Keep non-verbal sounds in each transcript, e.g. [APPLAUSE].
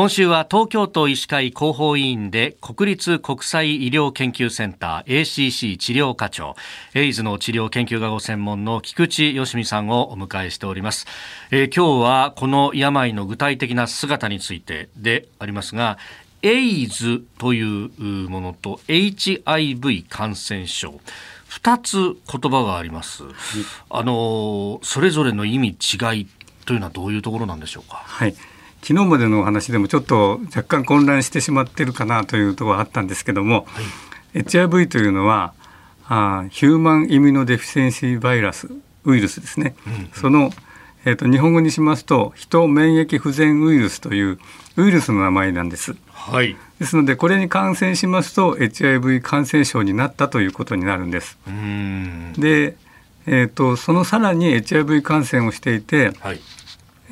今週は東京都医師会広報委員で国立国際医療研究センター ACC 治療課長エイズの治療研究がご専門の菊池よしみさんをお迎えしております、えー、今日はこの病の具体的な姿についてでありますがエイズというものと HIV 感染症2つ言葉があります、あのそれぞれの意味違いというのはどういうところなんでしょうか？はい昨日までのお話でもちょっと若干混乱してしまってるかなというところがあったんですけども、はい、HIV というのはあヒューマンイミュノデフィセンシーバイラスウイルスですね、うんうん、その、えーと、日本語にしますと人免疫不全ウイルスというウイルスの名前なんです。はい、ですのでこれに感染しますと HIV 感染症になったということになるんです。で、えーと、そのさらに HIV 感染をしていて、はい、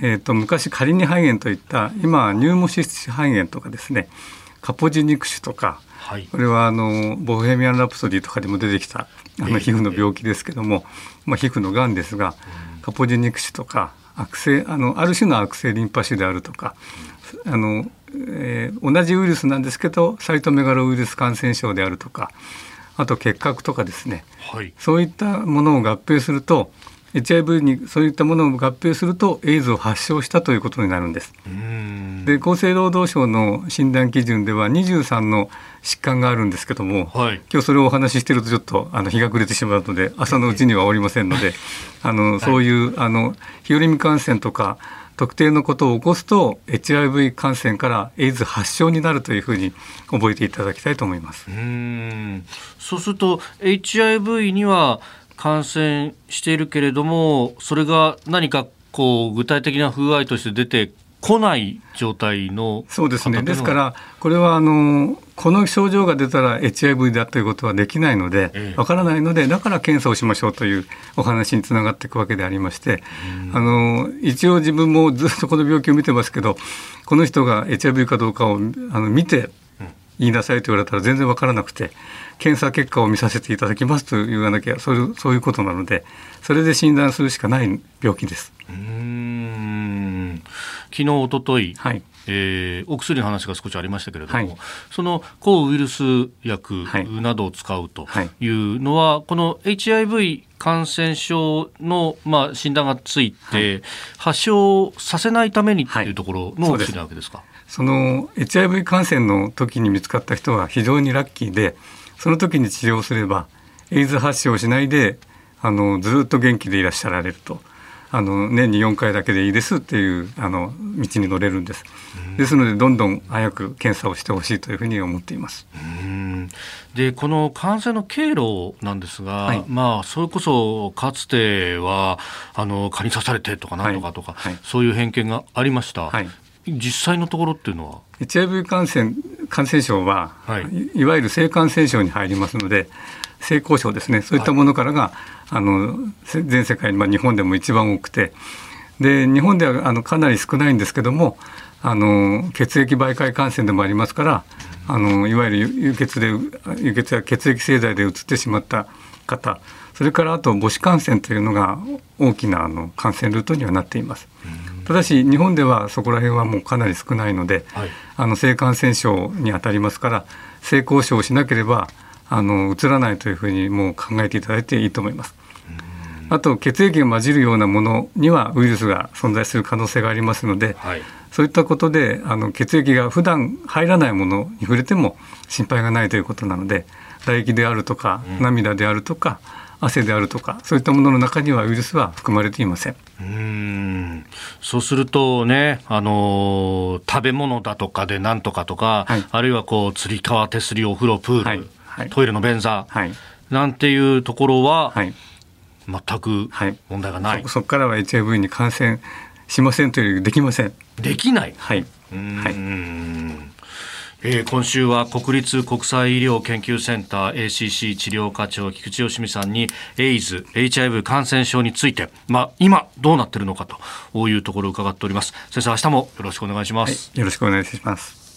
えーと、昔カリニ肺炎といった今はニューモシス肺炎とかですねカポジ肉腫とか、はい、これはあのボヘミアン・ラプソディとかでも出てきたあの皮膚の病気ですけども、まあ、皮膚のがんですが、カポジ肉腫とか悪性あのある種の悪性リンパ腫であるとか、あのえー、同じウイルスなんですけどサイトメガロウイルス感染症であるとかあと結核とかですね、はい、そういったものを合併すると HIV にそういったものを合併するとエイズを発症したということになるんです。で厚生労働省の診断基準では23の疾患があるんですけども、はい、今日それをお話ししているとちょっとあの日が暮れてしまうので朝のうちには終わりませんので [LAUGHS] あのそういう、あの日和見感染とか特定のことを起こすと HIV 感染からエイズ発症になるというふうに覚えていただきたいと思います。うん。そうすると HIV には感染しているけれどもそれが何かこう具体的な不具合として出てこない状態のそうですね。ですからこれはあのこの症状が出たら HIV だということはできないのでわ、え。え、からないのでだから検査をしましょうというお話につながっていくわけでありまして、あの一応自分もずっとこの病気を見てますけどこの人が HIV かどうかをあの見て言いなさいと言われたら全然わからなくて検査結果を見させていただきますと言わなきゃそういうそういうことなのでそれで診断するしかない病気です。うん昨日一昨日、はいえー、お薬の話が少しありましたけれども、はい、その抗ウイルス薬などを使うとい。うのは、はい、この HIV 感染症の、まあ、診断がついて、発症させないためにっていうところのお薬なわけですか？その HIV 感染の時に見つかった人は非常にラッキーでその時に治療すればエイズ発症しないであのずっと元気でいらっしゃられるとあの年に4回だけでいいですっていうあの道に乗れるんです。ですのでどんどん早く検査をしてほしいというふうに思っています。でこの感染の経路なんですが、はい、まあそれこそかつてはあの蚊に刺されてとかなんとかとか、はいはい、そういう偏見がありました。実際のところっていうのは？HIV 感染感染症は、はい、いわゆる性感染症に入りますので性交渉ですね。そういったものからが、はい、あの全世界に、まあ、日本でも一番多くて。で日本ではあのかなり少ないんですけどもあの血液媒介感染でもありますからあのいわゆる輸血で輸血や血液製剤でうつってしまった方それからあと母子感染というのが大きなあの感染ルートにはなっています。ただし日本ではそこら辺はもうかなり少ないので、はい、あの性感染症にあたりますから性交渉をしなければあの移らないというふうにもう考えていただいていいと思います。あと血液が混じるようなものにはウイルスが存在する可能性がありますので、はい、そういったことであの血液が普段入らないものに触れても心配がないということなので唾液であるとか涙であるとか、汗であるとかそういったものの中にはウイルスは含まれていません。うん。そうするとね、あの食べ物だとかでなんとかとか、はい、あるいはこうつり革手すりお風呂プール、はい。はい、トイレの便座、なんていうところは、全く問題がない、そこからは HIV に感染しませんというできません。できない。はい。はい。えー、今週は国立国際医療研究センター ACC 治療課長菊池芳美さんにエイズ HIV 感染症について、まあ、今どうなっているのかというところを伺っております。先生明日もよろしくお願いします、はい、よろしくお願いします